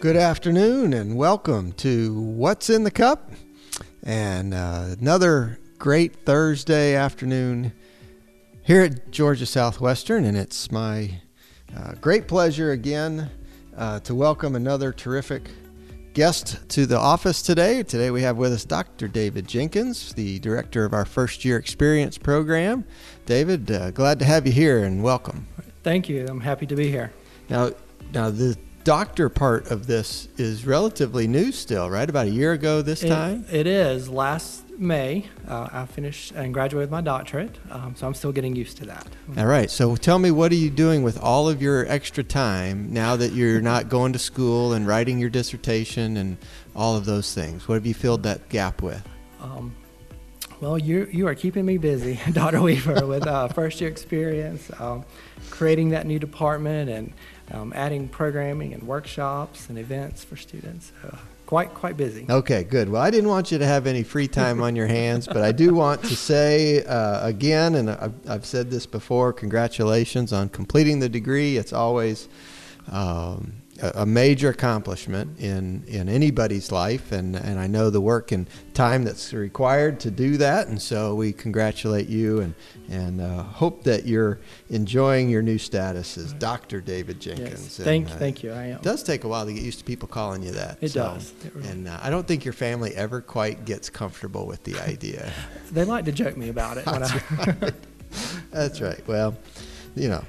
Good afternoon and welcome to What's in the Cup and uh, another great Thursday afternoon here at Georgia Southwestern. And it's my uh, great pleasure again uh, to welcome another terrific guest to the office today. Today we have with us Dr. David Jenkins, the director of our first year experience program. David, uh, glad to have you here and welcome. Thank you. I'm happy to be here. Now, now the doctor part of this is relatively new still, right? About a year ago this It- time? it is. Last May, uh, I finished and graduated with my doctorate, um, so I'm still getting used to that. All right. So tell me, what are you doing with all of your extra time now that you're not going to school and writing your dissertation and all of those things? What have you filled that gap with? Um, well, you you are keeping me busy, Dr. Weaver, with uh, first year experience, um, creating that new department, and um, adding programming and workshops and events for students. So quite quite busy. Okay, good. Well, I didn't want you to have any free time on your hands, but I do want to say uh, again, and I've, I've said this before congratulations on completing the degree. It's always um, a, major accomplishment in, in anybody's life, and, and I know the work and time that's required to do that, and so we congratulate you and, and uh, hope that you're enjoying your new status as Dr. David Jenkins. Yes. And, Thank uh, thank you. I am. it does take a while to get used to people calling you that. It so- does. It really- And uh, I don't think your family ever quite gets comfortable with the idea. They like to joke me about it. When I, That's right. Well, you know,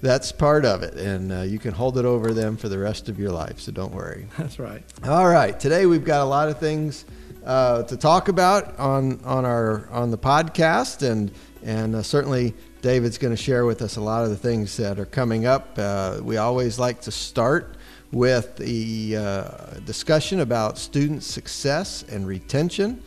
that's part of it, and uh, you can hold it over them for the rest of your life. So don't worry. that's right. All right, today we've got a lot of things uh, to talk about on on our on the podcast, and and uh, certainly David's going to share with us a lot of the things that are coming up. Uh, we always like to start with the uh, discussion about student success and retention.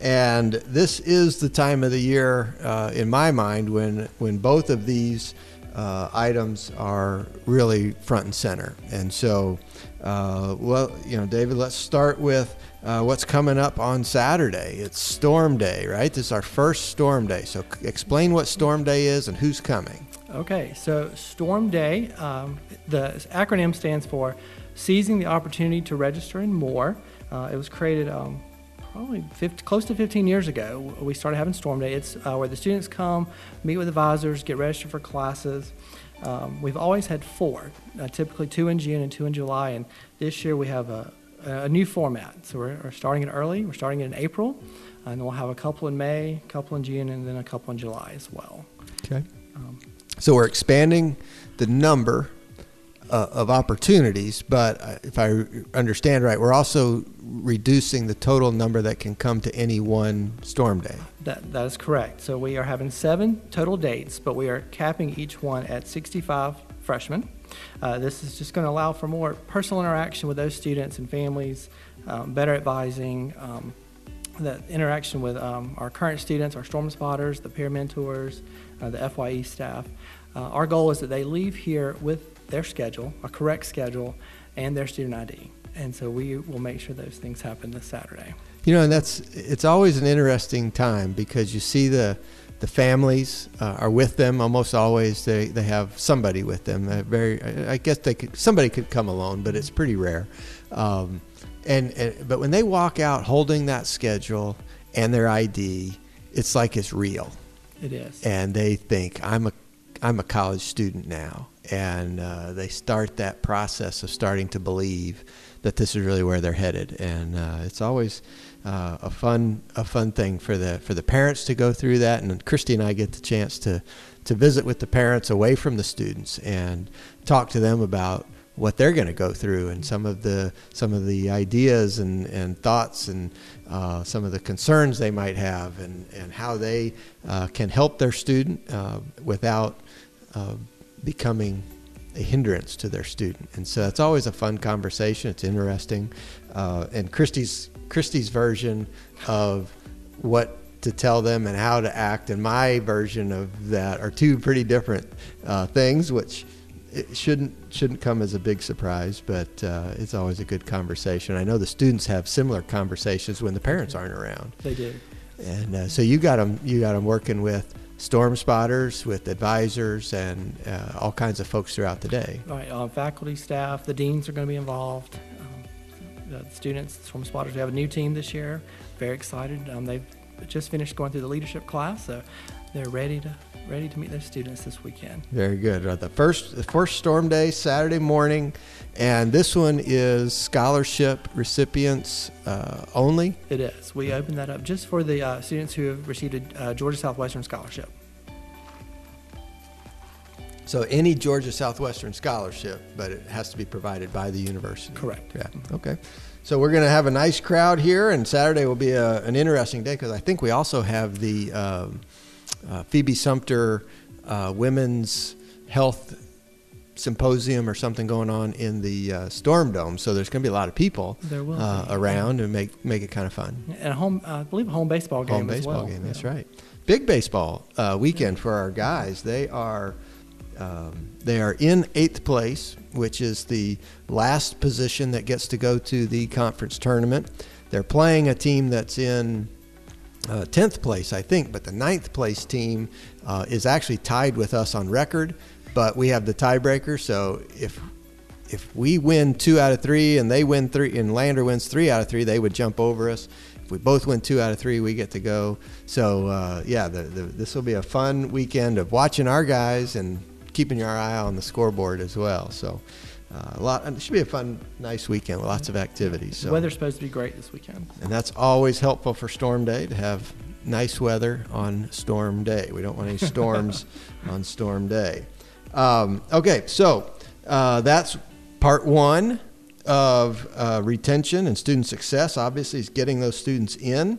And this is the time of the year, uh, in my mind, when when both of these uh, items are really front and center. And so, uh, well, you know, David, let's start with uh, what's coming up on Saturday. It's Storm Day, right? This is our first Storm Day. So, explain what Storm Day is and who's coming. Okay, so Storm Day, um, the acronym stands for Seizing the Opportunity to Register and More. Uh, it was created um, probably 50, close to 15 years ago. We started having Storm Day. It's uh, where the students come, meet with advisors, get registered for classes. Um, we've always had four, uh, typically two in June and two in July, and this year we have a, a new format. So we're, we're starting it early. We're starting it in April, and then we'll have a couple in May, a couple in June, and then a couple in July as well. Okay. Um, So, we're expanding the number uh, of opportunities, but uh, if I understand right, we're also reducing the total number that can come to any one Storm Day. That, that is correct. So we are having seven total dates, but we are capping each one at 65 freshmen. Uh, this is just going to allow for more personal interaction with those students and families, um, better advising, um, the interaction with um, our current students, our storm spotters, the peer mentors, uh, the FYE staff. Uh, our goal is that they leave here with their schedule, a correct schedule, and their student ID. And so we will make sure those things happen this Saturday. You know, and that's it's always an interesting time because you see the the families uh, are with them almost always. They they have somebody with them. Very, I I guess they could somebody could come alone, but it's pretty rare. Um, and, and but when they walk out holding that schedule and their ID, it's like it's real, It is. and they think I'm a I'm a college student now, and uh, they start that process of starting to believe that this is really where they're headed, and uh, it's always uh, a fun a fun thing for the for the parents to go through that. And Christy and I get the chance to to visit with the parents away from the students and talk to them about what they're going to go through and some of the some of the ideas and, and thoughts and uh, some of the concerns they might have and, and how they uh, can help their student uh, without uh, becoming a hindrance to their student. And so it's always a fun conversation. It's interesting. Uh, and Christy's Christy's version of what to tell them and how to act, and my version of that are two pretty different uh, things, which it shouldn't shouldn't come as a big surprise, but uh, it's always a good conversation. I know the students have similar conversations when the parents aren't around, They do. and uh, so you got them you got them working with storm spotters, with advisors, and uh, all kinds of folks throughout the day. Right, uh, faculty, staff, the deans are going to be involved. Um, uh, students, Storm Spotters. We have a new team this year. Very excited. Um, they've just finished going through the leadership class, so they're ready to ready to meet their students this weekend. Very good. Uh, the first the first storm day Saturday morning, and this one is scholarship recipients uh, only. It is. We opened that up just for the uh, students who have received a uh, Georgia Southwestern scholarship. So any Georgia Southwestern scholarship, but it has to be provided by the university. Correct. Yeah. Okay. So we're going to have a nice crowd here, and Saturday will be a, an interesting day because I think we also have the um, uh, Phoebe Sumter uh, Women's Health Symposium or something going on in the uh, Storm Dome. So there's going to be a lot of people uh, around and make make it kind of fun. And a home, uh, I believe, a home baseball game Home as baseball well. game. That's Yeah. right. Big baseball uh, weekend for our guys. They are um, they are in eighth place, which is the last position that gets to go to the conference tournament. They're playing a team that's in uh, tenth place, I think, but the ninth place team uh, is actually tied with us on record. But we have the tiebreaker, so if if we win two out of three and they win three and Lander wins three out of three, they would jump over us. If we both win two out of three, we get to go. So uh, yeah, the, the, this will be a fun weekend of watching our guys and keeping your eye on the scoreboard as well. So uh, a lot. It should be a fun, nice weekend with lots of activities. So The weather's supposed to be great this weekend. and that's always helpful for storm day to have nice weather on storm day. We don't want any storms on storm day. Um, okay, so uh, that's part one of uh, retention and student success. Obviously, is getting those students in,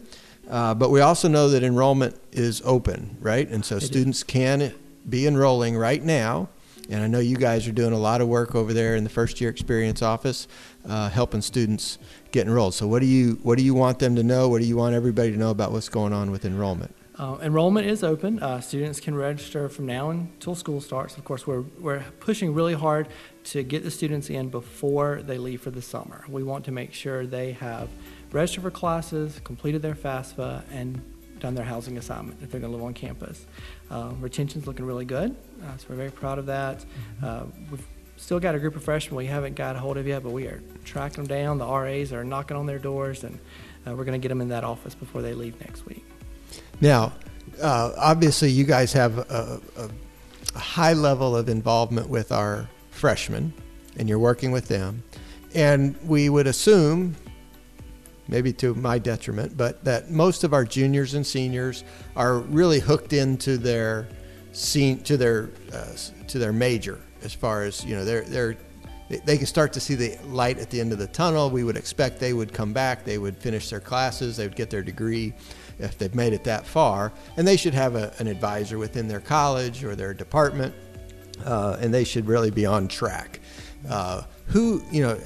uh, but we also know that enrollment is open, right? And so It is. students can be enrolling right now. And I know you guys are doing a lot of work over there in the first year experience office, uh, helping students get enrolled. So, what do you what do you want them to know? What do you want everybody to know about what's going on with enrollment? Uh, enrollment is open. Uh, students can register from now until school starts. Of course, we're, we're pushing really hard to get the students in before they leave for the summer. We want to make sure they have registered for classes, completed their FAFSA, and done their housing assignment if they're going to live on campus. Uh, retention's looking really good, uh, so we're very proud of that. Uh, we've still got a group of freshmen we haven't got a hold of yet, but we are tracking them down. The RAs are knocking on their doors, and uh, we're going to get them in that office before they leave next week. Now, uh, obviously, you guys have a, a, a high level of involvement with our freshmen, and you're working with them. And we would assume, maybe to my detriment, but that most of our juniors and seniors are really hooked into their scene to their uh, to their major as far as you know they're they're they- can start to see the light at the end of the tunnel. We would expect they would come back, they would finish their classes, they would get their degree if they've made it that far, and they should have a, an advisor within their college or their department, uh, and they should really be on track. Uh, who you know,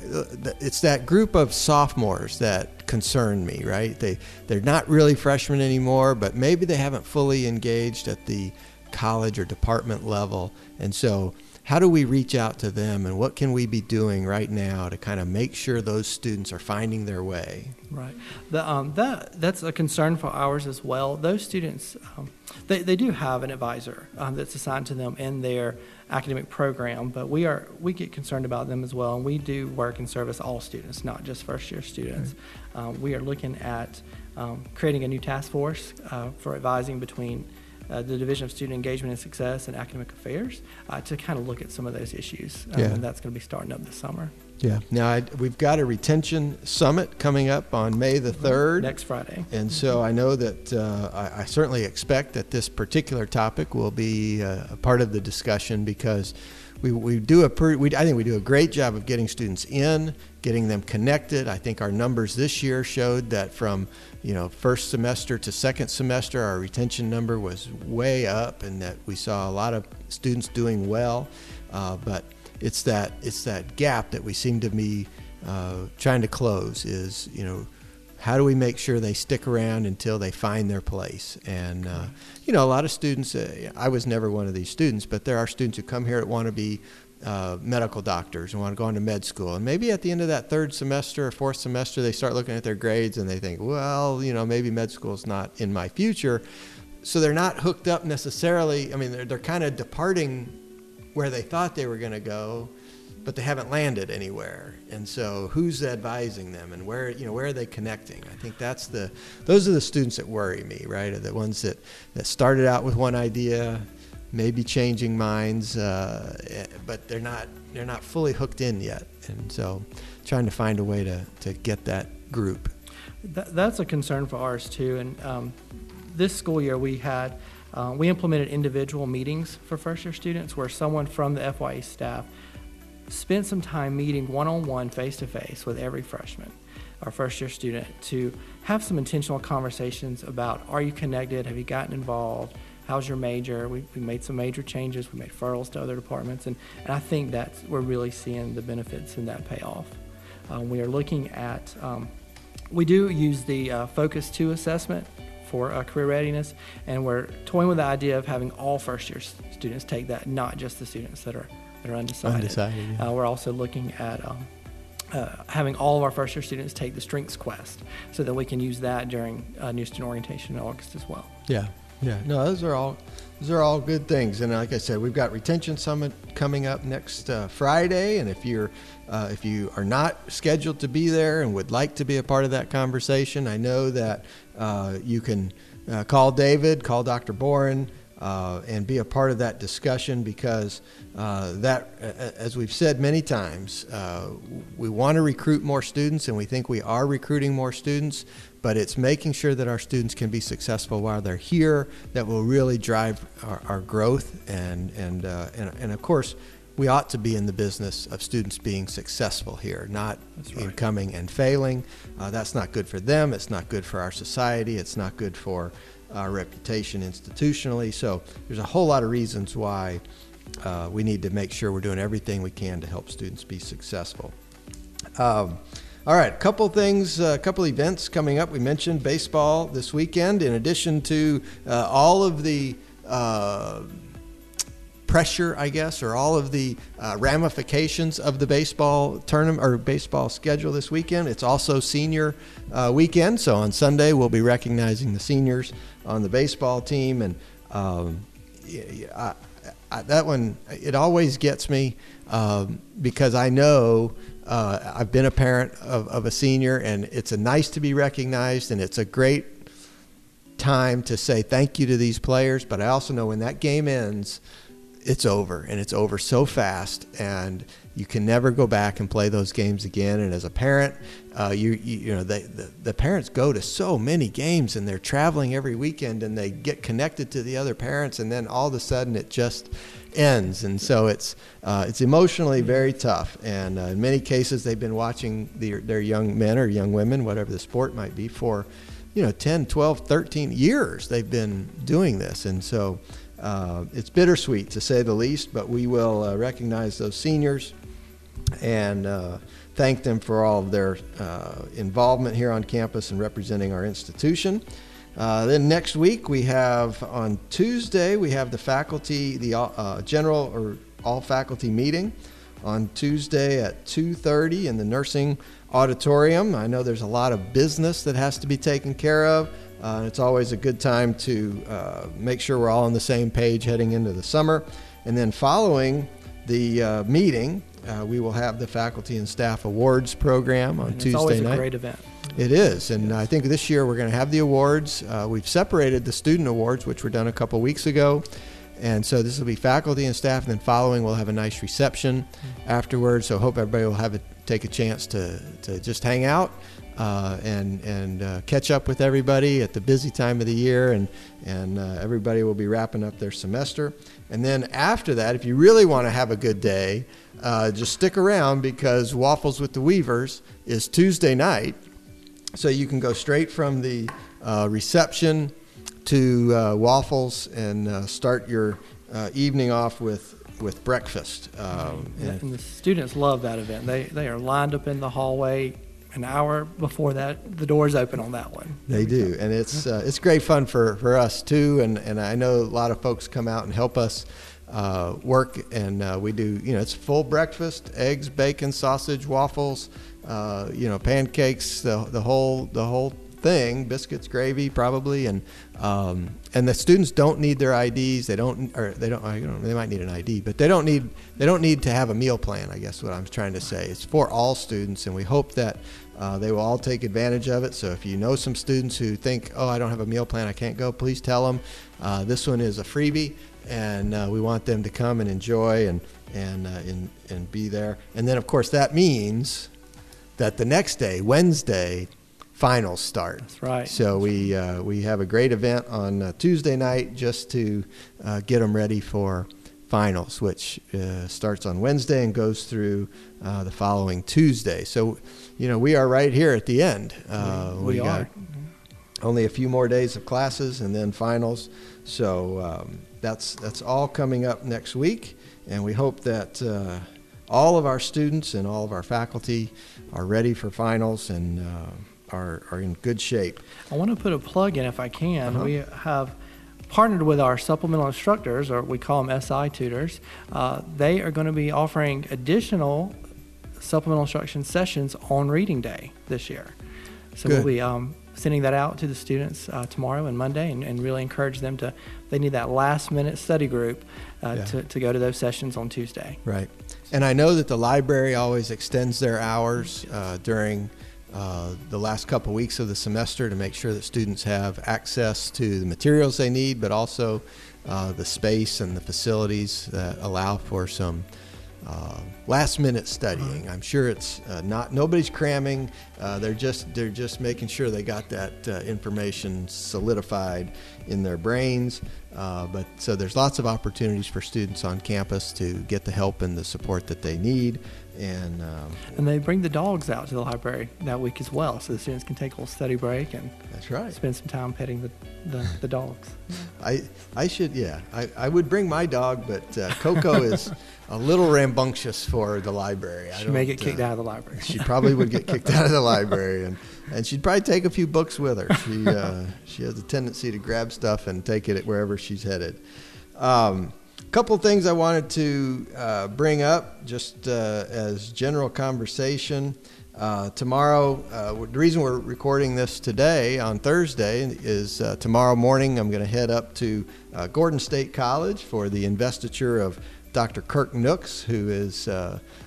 it's that group of sophomores that concern me, right? They they're not really freshmen anymore, but maybe they haven't fully engaged at the college or department level, and so how do we reach out to them and what can we be doing right now to kind of make sure those students are finding their way Right. The, um, that, that's a concern for ours as well. Those students, um, they, they do have an advisor um, that's assigned to them in their academic program, but we are we get concerned about them as well, and we do work and service all students, not just first year students. Um, we are looking at um, creating a new task force uh, for advising between uh, the Division of Student Engagement and Success and Academic Affairs uh, to kind of look at some of those issues, um, Yeah. and that's going to be starting up this summer, yeah. Now I, we've got a retention summit coming up on may the 3rd next Friday. And so I know that uh, I, I certainly expect that this particular topic will be uh, a part of the discussion because we, we do a pretty, we, I think we do a great job of getting students in, getting them connected. I think our numbers this year showed that from you know first semester to second semester, our retention number was way up, and that we saw a lot of students doing well. Uh, but it's that it's that gap that we seem to be uh, trying to close. Is you know how do we make sure they stick around until they find their place? And uh, you know, a lot of students. Uh, I was never one of these students, but there are students who come here that want to be uh, medical doctors and want to go on to med school. And maybe at the end of that third semester or fourth semester, they start looking at their grades and they think, well, you know, maybe med school is not in my future. So they're not hooked up necessarily. I mean, they're, they're kind of departing where they thought they were going to go but they haven't landed anywhere. And so, who's advising them, and where you know where are they connecting? I think that's the those are the students that worry me, right? Are the ones that that started out with one idea, maybe changing minds, uh, but they're not they're not fully hooked in yet. And so, trying to find a way to to get that group. That, that's a concern for ours too. And um, this school year, we had uh, we implemented individual meetings for first year students where someone from the FYE staff spent some time meeting one on one, face to face with every freshman or first year student to have some intentional conversations about are you connected? Have you gotten involved? How's your major? We, we made some major changes. We made referrals to other departments. And, and I think that we're really seeing the benefits and that payoff. Um, we are looking at, um, we do use the uh, Focus 2 assessment for uh, career readiness, and we're toying with the idea of having all first year students take that, not just the students that are that are undecided. Undecided. Yeah. Uh, we're also looking at um, uh, having all of our first year students take the Strengths Quest, so that we can use that during uh, new student orientation in August as well. Yeah, yeah. No, those are all those are all good things. And like I said, we've got retention summit coming up next uh, Friday. And if you're uh, if you are not scheduled to be there and would like to be a part of that conversation, I know that uh, you can uh, call David, call Dr. Boren uh, and be a part of that discussion because uh, that, as we've said many times, uh, we want to recruit more students and we think we are recruiting more students, but it's making sure that our students can be successful while they're here that will really drive our, our growth and, and, uh, and, and, of course, we ought to be in the business of students being successful here, not right. in coming and failing. Uh, that's not good for them. It's not good for our society. It's not good for our reputation institutionally. So there's a whole lot of reasons why uh, we need to make sure we're doing everything we can to help students be successful. Um, all right, a couple things, a uh, couple events coming up. We mentioned baseball this weekend. In addition to uh, all of the uh, pressure, I guess, or all of the uh, ramifications of the baseball tournament or baseball schedule this weekend. It's also senior uh, weekend, so on Sunday we'll be recognizing the seniors on the baseball team, and um, I, I, that one it always gets me um, because I know. Uh, I've been a parent of, of a senior, and it's a nice to be recognized, and it's a great time to say thank you to these players. But I also know when that game ends, it's over and it's over so fast and you can never go back and play those games again and as a parent uh, you, you, you know they, the, the parents go to so many games and they're traveling every weekend and they get connected to the other parents and then all of a sudden it just ends and so it's uh, it's emotionally very tough and uh, in many cases they've been watching the, their young men or young women whatever the sport might be for you know 10 12 13 years they've been doing this and so uh, it's bittersweet to say the least, but we will uh, recognize those seniors and uh, thank them for all of their uh, involvement here on campus and representing our institution. Uh, then next week we have on Tuesday we have the faculty the uh, general or all faculty meeting on Tuesday at 2:30 in the nursing auditorium. I know there's a lot of business that has to be taken care of. Uh, it's always a good time to uh, make sure we're all on the same page heading into the summer. And then following the uh, meeting, uh, we will have the faculty and staff awards program on and Tuesday it's always night. a great event. It is, and yes. I think this year we're going to have the awards. Uh, we've separated the student awards, which were done a couple weeks ago, and so this will be faculty and staff. And then following, we'll have a nice reception mm-hmm. afterwards. So hope everybody will have a, take a chance to to just hang out uh, and and uh, catch up with everybody at the busy time of the year, and and uh, everybody will be wrapping up their semester. And then after that, if you really want to have a good day, uh, just stick around because Waffles with the Weavers is Tuesday night, so you can go straight from the uh, reception to uh, Waffles and start your evening off with with breakfast. Um, and, and, the students love that event. They they are lined up in the hallway an hour before that the doors open on that one. They do, and it's uh, it's great fun for, for us too. And, and I know a lot of folks come out and help us uh, work, and uh, we do. You know, it's full breakfast: eggs, bacon, sausage, waffles, uh, you know, pancakes, the the whole the whole thing: biscuits, gravy, probably, and um, and the students don't need their IDs. They don't, or they don't, don't. They might need an ID, but they don't need they don't need to have a meal plan. I guess what I'm trying to say. It's for all students, and we hope that uh, they will all take advantage of it. So if you know some students who think, oh, I don't have a meal plan, I can't go, please tell them. Uh, this one is a freebie, and uh, we want them to come and enjoy and and, uh, and and be there. And then of course that means that the next day, Wednesday, finals start. That's right. So we uh, we have a great event on uh, Tuesday night just to uh, get them ready for finals, which uh, starts on Wednesday and goes through uh, the following Tuesday. So, you know, we are right here at the end. Uh, we, we got are. only a few more days of classes and then finals. So um, that's that's all coming up next week, and we hope that uh, all of our students and all of our faculty are ready for finals and uh, are are in good shape. I want to put a plug in if I can. Uh-huh. We have partnered with our supplemental instructors, or we call them SI tutors. Uh, they are going to be offering additional supplemental instruction sessions on reading day this year. So Good. we'll be um, sending that out to the students uh, tomorrow and Monday, and, and really encourage them to. They need that last minute study group uh, Yeah. to, to go to those sessions on Tuesday. Right. And I know that the library always extends their hours uh, during uh, the last couple weeks of the semester to make sure that students have access to the materials they need, but also uh, the space and the facilities that allow for some uh, last minute studying. I'm sure it's uh, not nobody's cramming. Uh, they're just they're just making sure they got that uh, information solidified in their brains. Uh, but so there's lots of opportunities for students on campus to get the help and the support that they need. And um, And they bring the dogs out to the library that week as well, so the students can take a little study break and that's right. spend some time petting the, the, the dogs. I I should yeah I, I would bring my dog, but uh, Coco is a little rambunctious for the library. I She may get kicked uh, out of the library. she probably would get kicked out of the library, and, and she'd probably take a few books with her. She uh, she has a tendency to grab stuff and take it wherever she's headed. Um, couple things I wanted to uh, bring up just uh, as general conversation. Uh, tomorrow, uh, the reason we're recording this today on Thursday is uh, tomorrow morning I'm going to head up to uh, Gordon State College for the investiture of Dr. Kirk Nooks, who is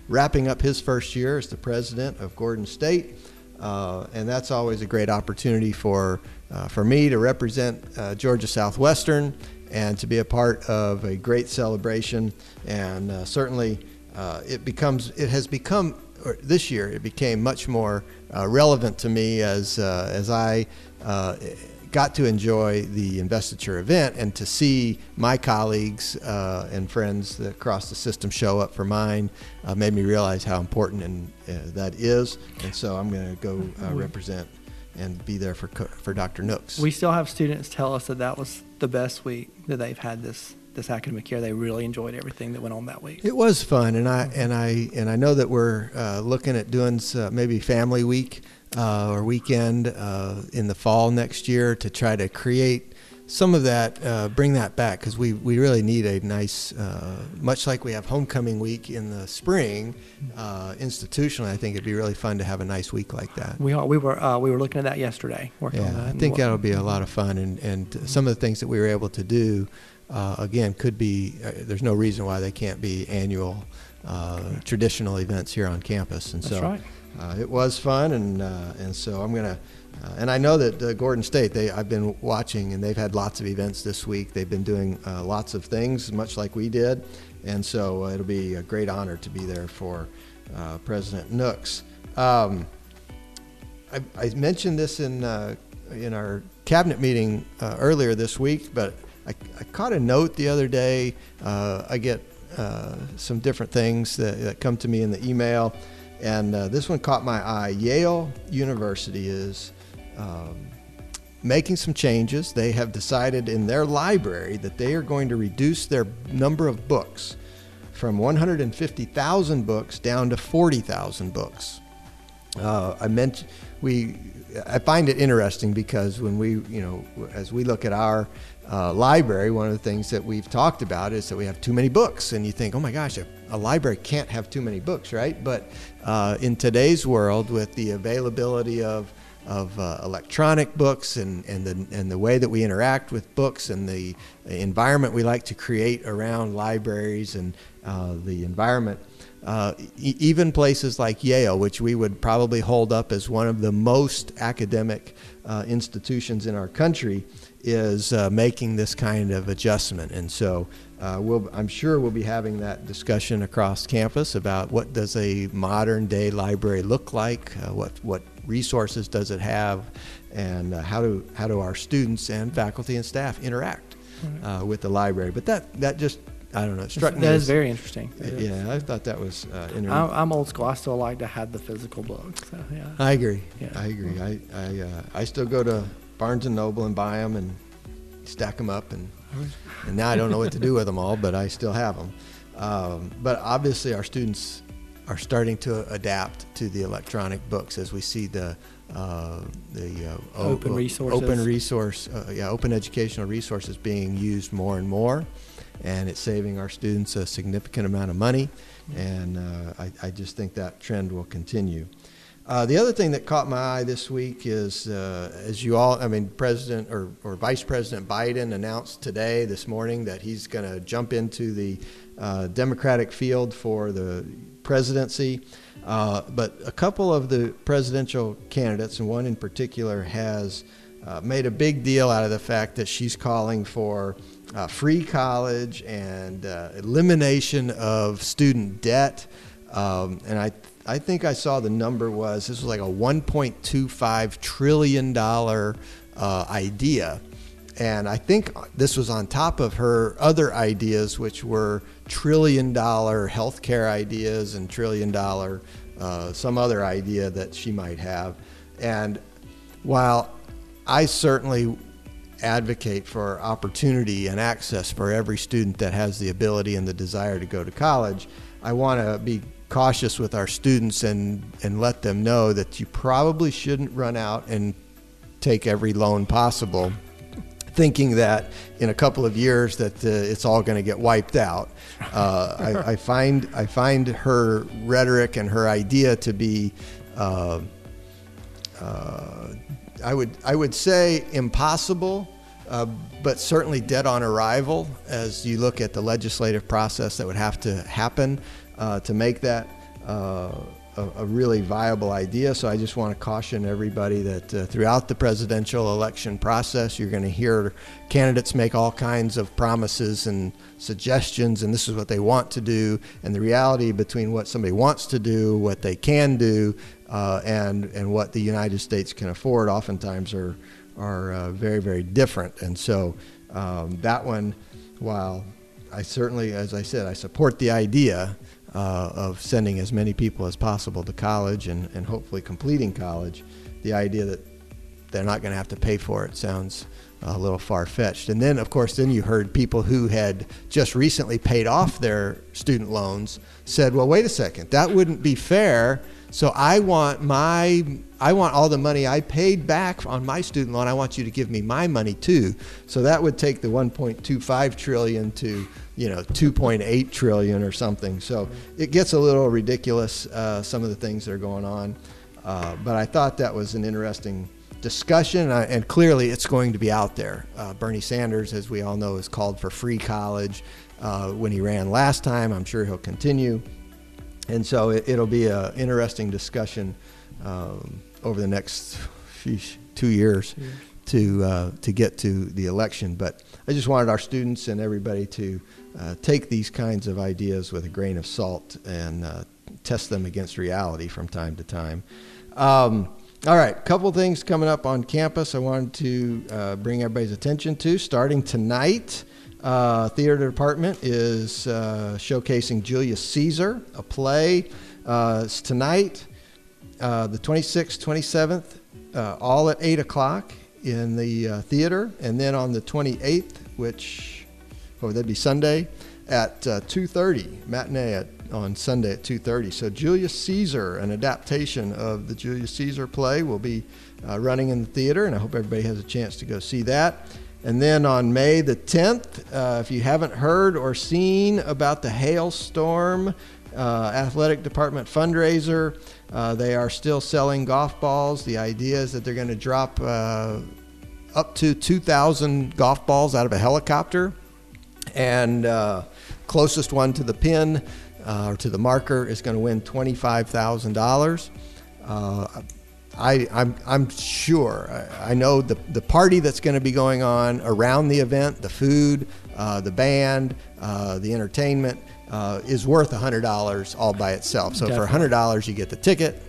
wrapping up his first year as the president of Gordon State. And that's always a great opportunity for, for me to represent Georgia Southwestern and to be a part of a great celebration. And uh, certainly, uh, it becomes it has become or this year it became much more uh, relevant to me as uh, as I uh, got to enjoy the investiture event and to see my colleagues uh, and friends across the system show up for mine uh, made me realize how important and uh, that is. And so I'm going to go uh, represent and be there for for Dr. Nooks. We still have students tell us that that was the best week that they've had this this academic year. They really enjoyed everything that went on that week. It was fun, and I and I and I know that we're uh, looking at doing uh, maybe family week uh, or weekend uh, in the fall next year to try to create some of that, uh, bring that back because we we really need a nice, uh, much like we have homecoming week in the spring. Uh, institutionally, I think it'd be really fun to have a nice week like that. We are, we were uh, we were looking at that yesterday, working on Yeah, that. I think that'll be a lot of fun, and, and some of the things that we were able to do, uh, again, could be. Uh, there's no reason why they can't be annual, uh, traditional events here on campus, and That's so right. uh, it was fun, and uh, and so I'm gonna. Uh, and I know that uh, Gordon State, they I've been watching, and they've had lots of events this week. They've been doing uh, lots of things, much like we did, and so uh, it'll be a great honor to be there for uh, President Nooks. Um, I, I mentioned this in uh, in our cabinet meeting earlier this week, but I, I caught a note the other day. I get some different things that, that come to me in the email, and this one caught my eye. Yale University is. Um, making some changes. They have decided in their library that they are going to reduce their number of books from 150,000 books down to 40,000 books. Uh, I meant we. I find it interesting because when we, you know, as we look at our uh, library, one of the things that we've talked about is that we have too many books, and you think, oh my gosh, a, a library can't have too many books, right? But uh, in today's world, with the availability of of uh, electronic books and, and, the, and the way that we interact with books and the environment we like to create around libraries and uh, the environment. Uh, e- even places like Yale, which we would probably hold up as one of the most academic uh, institutions in our country, is uh, making this kind of adjustment. And so uh, we'll, I'm sure we'll be having that discussion across campus about what does a modern day library look like, what, what resources does it have, and uh, how, do, how do our students and faculty and staff interact uh, with the library. But that, that just, I don't know, it struck That me. is as- very interesting. Yeah, I thought that was uh, interesting. I'm, I'm old school. I still like to have the physical books. So, yeah. I agree. Yeah. I agree. I I, uh, I still go to Barnes and Noble and buy them and stack them up, and and now I don't know what to do with them all, but I still have them. Um, but obviously, our students are starting to adapt to the electronic books as we see the uh, the uh, Open o- resources. open resource, uh, yeah, open educational resources being used more and more, and it's saving our students a significant amount of money, and uh, I, I just think that trend will continue. Uh, the other thing that caught my eye this week is, uh, as you all, I mean, President or, or Vice President Biden announced today, this morning, that he's going to jump into the uh, Democratic field for the presidency. Uh, but a couple of the presidential candidates, and one in particular, has uh, made a big deal out of the fact that she's calling for uh, free college and elimination of student debt. Um, and I, I think I saw the number was this was like a 1.25 trillion dollar uh, idea, and I think this was on top of her other ideas, which were trillion dollar healthcare ideas and trillion dollar uh, some other idea that she might have. And while I certainly advocate for opportunity and access for every student that has the ability and the desire to go to college, I want to be cautious with our students and, and let them know that you probably shouldn't run out and take every loan possible thinking that in a couple of years that uh, it's all going to get wiped out. Uh, I, I find I find her rhetoric and her idea to be, uh, uh, I would I would say impossible, uh, but certainly dead on arrival as you look at the legislative process that would have to happen uh, to make that. Uh, a, a really viable idea. So I just want to caution everybody that uh, throughout the presidential election process, you're going to hear candidates make all kinds of promises and suggestions, and this is what they want to do. And the reality between what somebody wants to do, what they can do, uh, and and what the United States can afford, oftentimes are are uh, very very different. And so um, that one, while I certainly, as I said, I support the idea uh, of sending as many people as possible to college and, and hopefully completing college, the idea that they're not going to have to pay for it sounds a little far fetched. And then, of course, then you heard people who had just recently paid off their student loans said, "Well, wait a second, that wouldn't be fair. So I want my I want all the money I paid back on my student loan. I want you to give me my money too. So that would take the 1.25 trillion to you know 2.8 trillion or something. So it gets a little ridiculous. Uh, some of the things that are going on, uh, but I thought that was an interesting discussion, uh, and clearly it's going to be out there. Uh, Bernie Sanders, as we all know, has called for free college uh, when he ran last time. I'm sure he'll continue, and so it, will be an interesting discussion um, over the next sheesh, two years to uh, to get to the election. But I just wanted our students and everybody to uh, take these kinds of ideas with a grain of salt and uh, test them against reality from time to time. Um, all right, couple things coming up on campus I wanted to uh, bring everybody's attention to. Starting tonight, uh, theater department is uh, showcasing Julius Caesar, a play. Uh, it's tonight, uh, the 26th, 27th, uh, all at 8 o'clock in the uh, theater. And then on the 28th, which, oh, that'd be Sunday, at uh, 2.30, matinee at, on Sunday at 2.30. So Julius Caesar, an adaptation of the Julius Caesar play, will be running in the theater, and I hope everybody has a chance to go see that. And then on May the 10th, uh, if you haven't heard or seen about the hailstorm uh, athletic department fundraiser. Uh, they are still selling golf balls. The idea is that they're going to drop uh, up to 2,000 golf balls out of a helicopter, and uh, closest one to the pin uh, or to the marker is going to win $25,000. I, I'm, I'm sure. I, I know the, the party that's going to be going on around the event, the food, uh, the band, uh, the entertainment uh, is worth $100 all by itself. So Definitely. for $100, you get the ticket,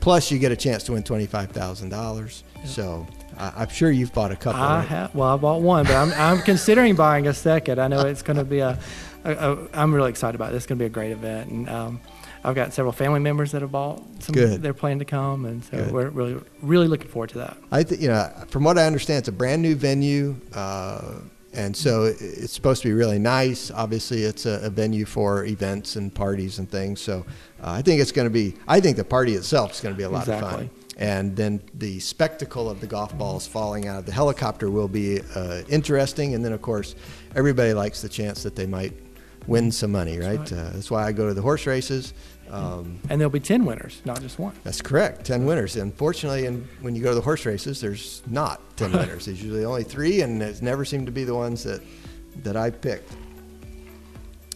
plus you get a chance to win $25,000. So I, I'm sure you've bought a couple. I right? have. Well, I bought one, but I'm, I'm considering buying a second. I know it's going to be a, a, a. I'm really excited about it. It's going to be a great event, and um, I've got several family members that have bought. Some, Good. They're planning to come, and so Good. we're really, really looking forward to that. I think you know, from what I understand, it's a brand new venue, uh, and so it- it's supposed to be really nice. Obviously, it's a, a venue for events and parties and things. So uh, I think it's going to be. I think the party itself is going to be a lot of Exactly. fun. And then the spectacle of the golf balls falling out of the helicopter will be uh, interesting. And then, of course, everybody likes the chance that they might win some money, right? right. Uh, that's why I go to the horse races. Um, And there'll be ten winners, not just one. that's correct. Ten winners. Unfortunately, and when you go to the horse races, there's not ten winners. There's usually only three, and it's never seemed to be the ones that that I picked.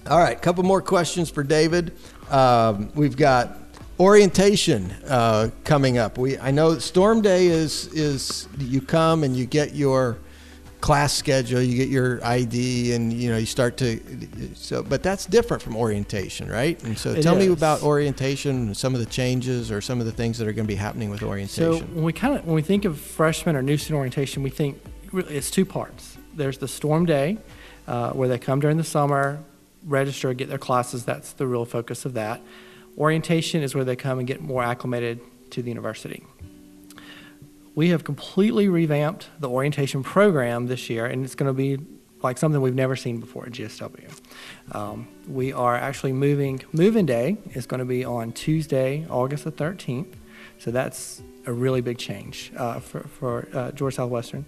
All right, couple more questions for David. Um, we've got orientation uh, coming up. We I know Storm Day is is you come and you get your class schedule, you get your ID, and you know you start to so. But that's different from orientation, right? And so It tell me about orientation, some of the changes, or some of the things that are going to be happening with orientation. So when we kind of when we think of freshman or new student orientation, we think really it's two parts. There's the storm day, uh, where they come during the summer, register, get their classes. That's the real focus of that. Orientation is where they come and get more acclimated to the university. We have completely revamped the orientation program this year, and it's going to be like something we've never seen before at GSW. Um, we are actually moving, move-in day is going to be on Tuesday, August the 13th. So that's a really big change uh, for, for uh, Georgia Southwestern.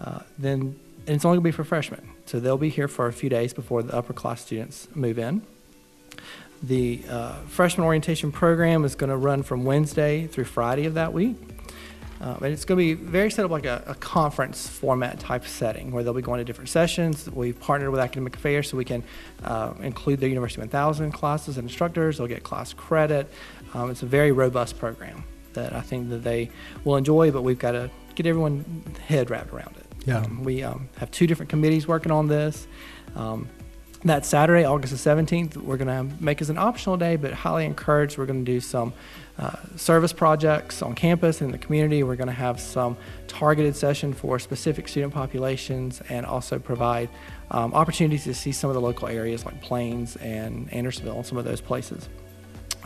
Uh, then, and it's only going to be for freshmen. So they'll be here for a few days before the upper class students move in. The uh, freshman orientation program is going to run from Wednesday through Friday of that week. Uh, and it's going to be very set up like a, a conference format type setting where they'll be going to different sessions. We've partnered with Academic Affairs so we can uh, include their University 1000 classes and instructors. They'll get class credit. Um, it's a very robust program that I think that they will enjoy, but we've got to get everyone head wrapped around it. Yeah. Um, we um, have two different committees working on this. Um, that Saturday, August the 17th, we're going to make as an optional day, but highly encouraged. We're going to do some uh, service projects on campus and in the community. We're going to have some targeted session for specific student populations and also provide um, opportunities to see some of the local areas like Plains and Andersonville and some of those places.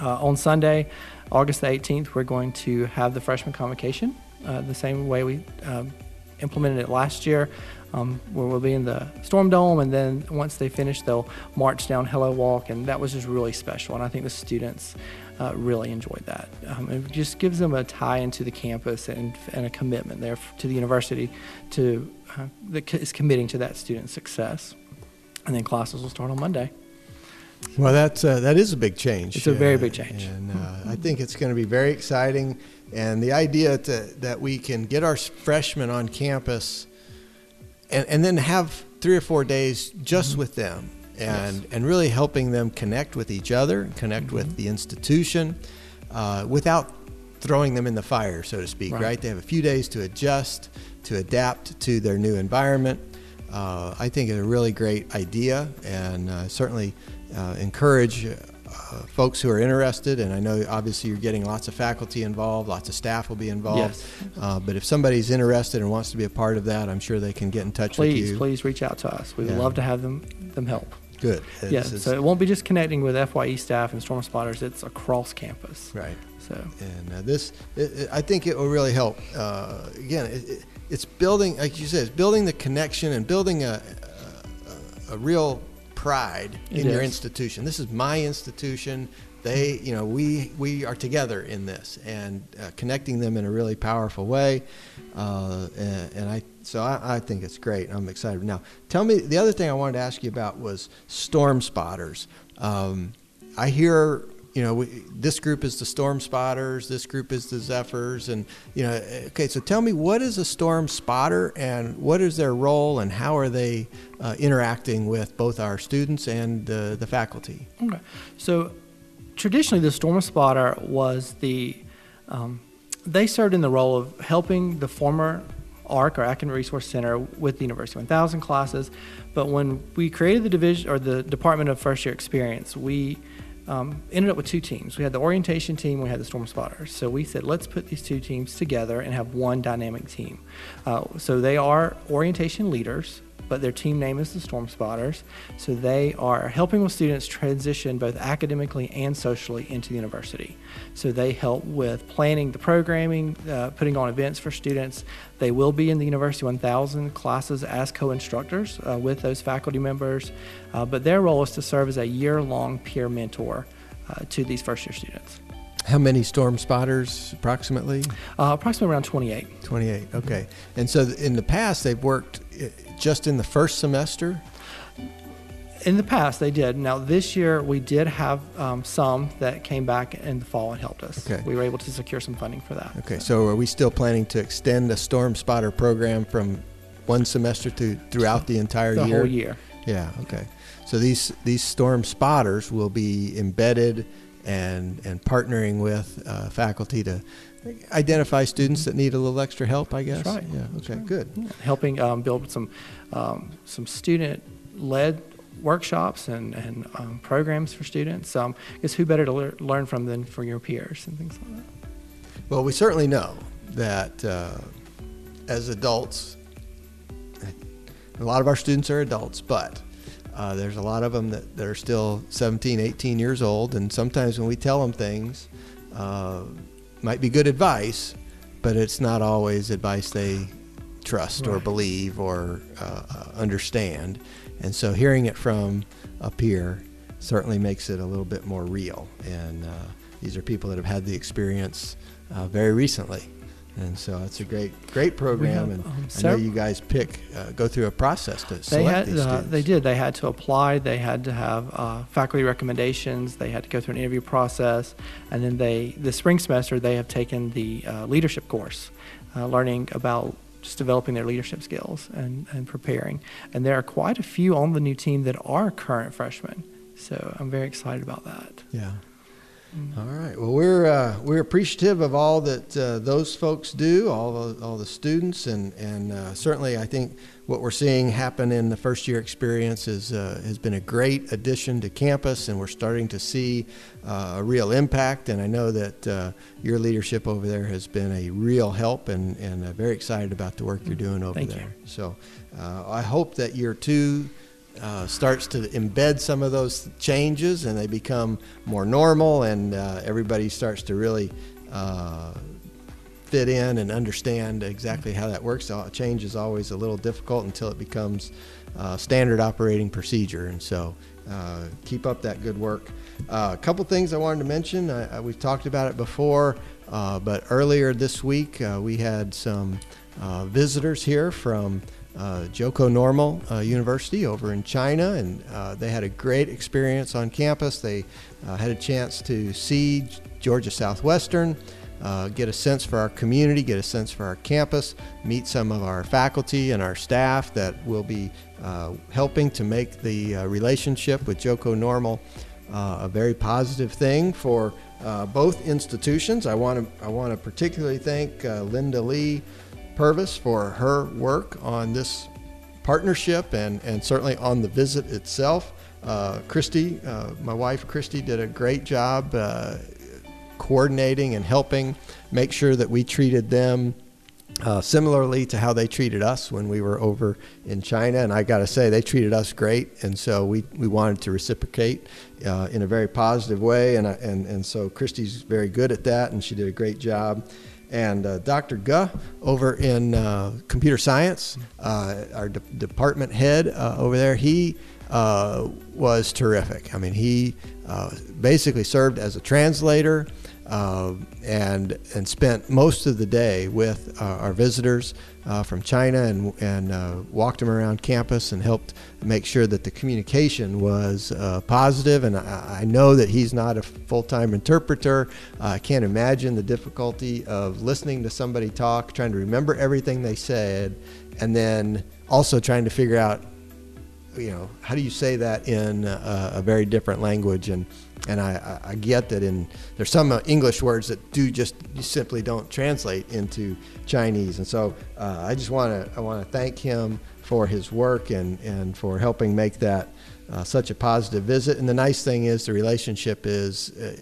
Uh, on Sunday, August the 18th, we're going to have the freshman convocation uh, the same way we um, implemented it last year, um, where we'll be in the Storm Dome, and then once they finish, they'll march down Hello Walk, and that was just really special. And I think the students uh, really enjoyed that. Um, it just gives them a tie into the campus and, and a commitment there to the university to uh, that is committing to that student's success. And then classes will start on Monday. Well, that's uh, that is a big change. It's a very big change. and uh, I think it's going to be very exciting. And the idea to, that we can get our freshmen on campus, and, and then have three or four days just with them, and Yes. and really helping them connect with each other, connect with the institution, uh, without throwing them in the fire, so to speak. Right. Right. They have a few days to adjust, to adapt to their new environment. Uh, I think it's a really great idea, and uh, certainly uh, encourage uh, folks who are interested. And I know obviously you're getting lots of faculty involved, lots of staff will be involved. Yes. Uh, but if somebody's interested and wants to be a part of that, I'm sure they can get in touch with you. Please, please reach out to us. We would Yeah. love to have them them help. Good. Yeah, This is- so it won't be just connecting with FYE staff and storm spotters. It's across campus. right. So And uh, this, it, it, I think it will really help. Uh, again, it, it, it's building, like you said, it's building the connection and building a, a, a real pride in your institution. This is my institution. They, you know, we we are together in this and uh, connecting them in a really powerful way. Uh, and, and I, so I, I think it's great. I'm excited. Now, tell me the other thing I wanted to ask you about was storm spotters. Um, I hear you know, we, this group is the storm spotters, this group is the zephyrs, and you know, okay. So tell me, what is a storm spotter, and what is their role, and how are they uh, interacting with both our students and uh, the faculty? Okay. So traditionally, the storm spotter was the um, they served in the role of helping the former ARC or Academic Resource Center with the University 1000 classes. But when we created the division or the Department of First Year Experience, we um, ended up with two teams. We had the orientation team, we had the storm spotters. So we said, let's put these two teams together and have one dynamic team. Uh, so they are orientation leaders but their team name is the Storm Spotters. So they are helping with students transition both academically and socially into the university. So they help with planning the programming, uh, putting on events for students. They will be in the University 1000 classes as co instructors uh, with those faculty members, uh, but their role is to serve as a year long peer mentor uh, to these first year students. How many storm spotters approximately? Uh, approximately around 28. 28, okay. And so in the past, they've worked uh, just in the first semester? In the past, they did. Now, this year, we did have um, some that came back in the fall and helped us. Okay. We were able to secure some funding for that. Okay, so are we still planning to extend the storm spotter program from one semester to throughout the entire the year? The whole year. Yeah, okay. So these, these storm spotters will be embedded and and partnering with uh, faculty to identify students that need a little extra help. I guess. That's right. Yeah. Okay. right. Good. Yeah. Helping um, build some um, some student led workshops and, and um, programs for students. Um, I guess who better to lear- learn from than from your peers and things like that. Well, we certainly know that uh, as adults, a lot of our students are adults, but uh, there's a lot of them that, that are still 17, 18 years old, and sometimes when we tell them things, uh, might be good advice, but it's not always advice they trust right. or believe or uh, understand. And so hearing it from a peer certainly makes it a little bit more real. And uh, these are people that have had the experience uh, very recently. And so it's a great, great program, have, and um, I know you guys pick, uh, go through a process to select had, these uh. They did. They had to apply. They had to have uh, faculty recommendations. They had to go through an interview process, and then they, the spring semester, they have taken the uh, leadership course, uh, learning about just developing their leadership skills and, and preparing. And there are quite a few on the new team that are current freshmen. So I'm very excited about that. Yeah. Mm-hmm. All right. Well, we're uh, we're appreciative of all that uh, those folks do, all the, all the students, and and uh, certainly I think what we're seeing happen in the first year experience is uh, has been a great addition to campus, and we're starting to see uh, a real impact. And I know that uh, your leadership over there has been a real help, and and very excited about the work you're mm-hmm. doing over Thank there. You. So I hope that year two uh, starts to embed some of those changes and they become more normal and uh, everybody starts to really uh, fit in and understand exactly how that works. Change is always a little difficult until it becomes uh, standard operating procedure. And so uh, keep up that good work. a couple things I wanted to mention. I, I, we've talked about it before, but earlier this week we had some visitors here from uh, Zhoukou Normal uh, University over in China, and uh, they had a great experience on campus. They uh, had a chance to see Georgia Southwestern, uh, get a sense for our community, get a sense for our campus, meet some of our faculty and our staff that will be uh, helping to make the relationship with Zhoukou Normal a very positive thing for both institutions. I want to I want to particularly thank Linda Lee. Purvis for her work on this partnership and, and certainly on the visit itself. Uh, Christy, uh, my wife Christy, did a great job uh, coordinating and helping make sure that we treated them uh, similarly to how they treated us when we were over in China. And I got to say, they treated us great. And so we, we wanted to reciprocate uh, in a very positive way. And, I, and, and so Christy's very good at that, and she did a great job and uh, Dr. Guh over in uh, computer science, uh, our de- department head uh, over there, he uh, was terrific. I mean, he uh, basically served as a translator uh, and and spent most of the day with uh, our visitors uh, from China and and uh, walked them around campus and helped make sure that the communication was uh, positive. And I, I, know that he's not a full-time interpreter. I can't imagine the difficulty of listening to somebody talk, trying to remember everything they said, and then also trying to figure out you know, how do you say that in a, a very different language? And and I, I, get that in there's some uh, English words that do just simply don't translate into Chinese. And so uh, I just want to I want to thank him for his work and and for helping make that uh, such a positive visit. And the nice thing is the relationship is uh,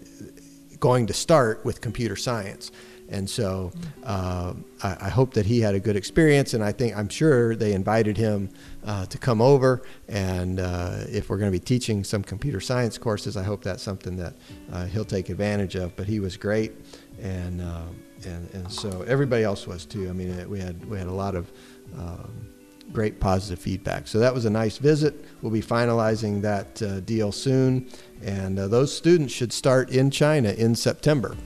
going to start with computer science. And so uh, I, I, hope that he had a good experience, and I think I'm sure they invited him uh, to come over. And uh, if we're going to be teaching some computer science courses, I hope that's something that uh, he'll take advantage of. But he was great, and uh, and and so everybody else was too. I mean, we had we had a lot of. Um, great positive feedback. So that was a nice visit. We'll be finalizing that uh, deal soon, and those students should start in China in September.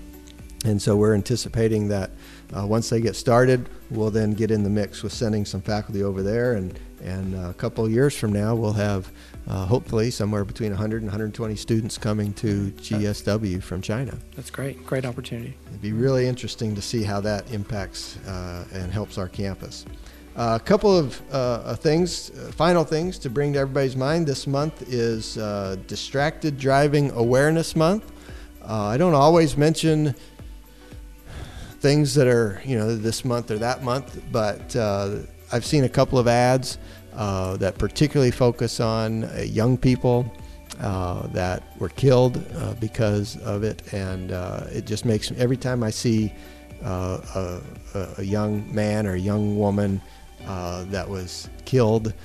And so we're anticipating that uh, once they get started, we'll then get in the mix with sending some faculty over there. And, and uh, a couple of years from now, we'll have uh, hopefully somewhere between 100 and 120 students coming to GSW from China. That's great. Great opportunity. It'd be really interesting to see how that impacts uh, and helps our campus. Uh, a couple of uh, things, final things to bring to everybody's mind. This month is Distracted Driving Awareness Month. I don't always mention things that are you know this month or that month, but uh, I've seen a couple of ads uh, that particularly focus on uh, young people uh, that were killed uh, because of it, and uh, it just makes every time I see a, a, young man or a young woman that was killed.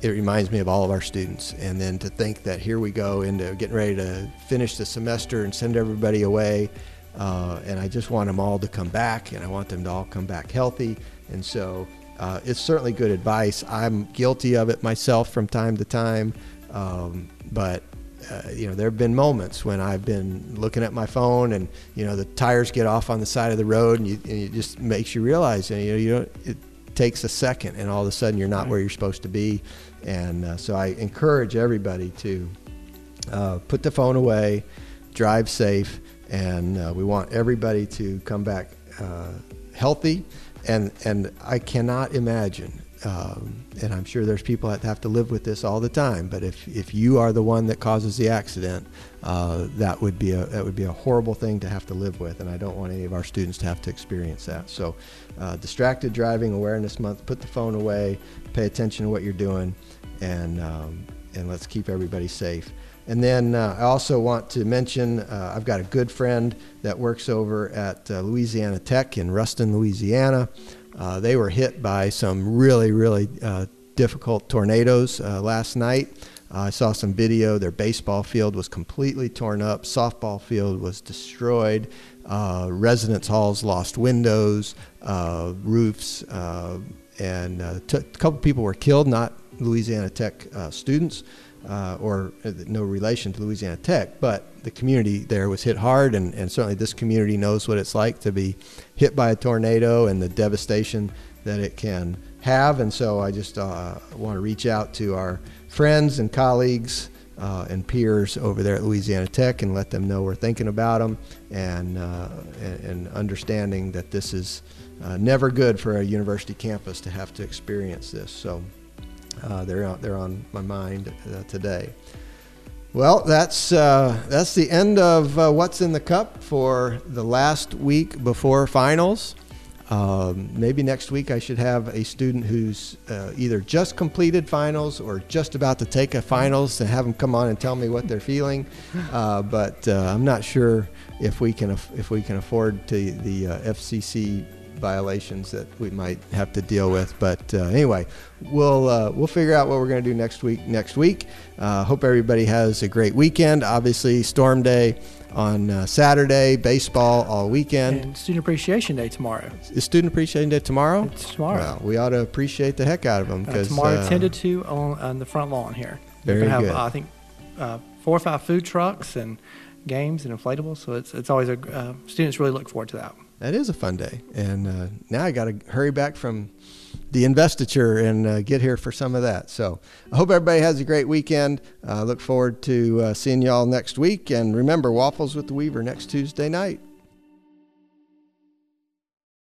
it reminds me of all of our students, and then to think that here we go into getting ready to finish the semester and send everybody away, uh, and I just want them all to come back, and I want them to all come back healthy. And so uh, it's certainly good advice. I'm guilty of it myself from time to time, um, but uh, you know there have been moments when I've been looking at my phone, and you know the tires get off on the side of the road, and, you, and it just makes you realize, you know, you don't. It takes a second, and all of a sudden you're not where you're supposed to be. And uh, so I encourage everybody to uh, put the phone away, drive safe and uh, we want everybody to come back uh, healthy. And and I cannot imagine, um, and I'm sure there's people that have to live with this all the time. But if, if you are the one that causes the accident, uh, that would be a that would be a horrible thing to have to live with. And I don't want any of our students to have to experience that. So, uh, distracted driving awareness month. Put the phone away. Pay attention to what you're doing, and um, and let's keep everybody safe. And then uh, I also want to mention uh, I've got a good friend that works over at uh, Louisiana Tech in Ruston, Louisiana. Uh, they were hit by some really, really uh, difficult tornadoes uh, last night. I saw some video. Their baseball field was completely torn up, softball field was destroyed. residence halls lost windows, roofs, and a couple people were killed, not Louisiana Tech students uh, or uh, no relation to Louisiana Tech, but the community there was hit hard, and, and certainly this community knows what it's like to be hit by a tornado and the devastation that it can have. And so I just uh, want to reach out to our friends and colleagues uh, and peers over there at Louisiana Tech and let them know we're thinking about them and, uh, and, and, understanding that this is never good for a university campus to have to experience this. So uh, they're out there on my mind uh, today. Well, that's uh, that's the end of uh, what's in the cup for the last week before finals. Um, maybe next week I should have a student who's uh, either just completed finals or just about to take a finals to have them come on and tell me what they're feeling. Uh, but I'm not sure if we can if we can afford to the FCC violations that we might have to deal with. But uh, anyway, we'll uh, we'll figure out what we're going to do next week. Next week, uh, hope everybody has a great weekend. Obviously, Storm Day on uh, Saturday, baseball all weekend, and Student Appreciation Day tomorrow. Is Student Appreciation Day tomorrow? It's tomorrow. Well, we ought to appreciate the heck out of them because uh, tomorrow, uh, ten to two on, on the front lawn here. Very We're going to have, good. I think four or five food trucks and games and inflatables. So it's it's always a uh, students really look forward to that. That is a fun day, and uh, now I got to hurry back from the investiture and uh, get here for some of that. So I hope everybody has a great weekend. I look forward to uh, seeing y'all next week, and remember Waffles with the Weaver next Tuesday night.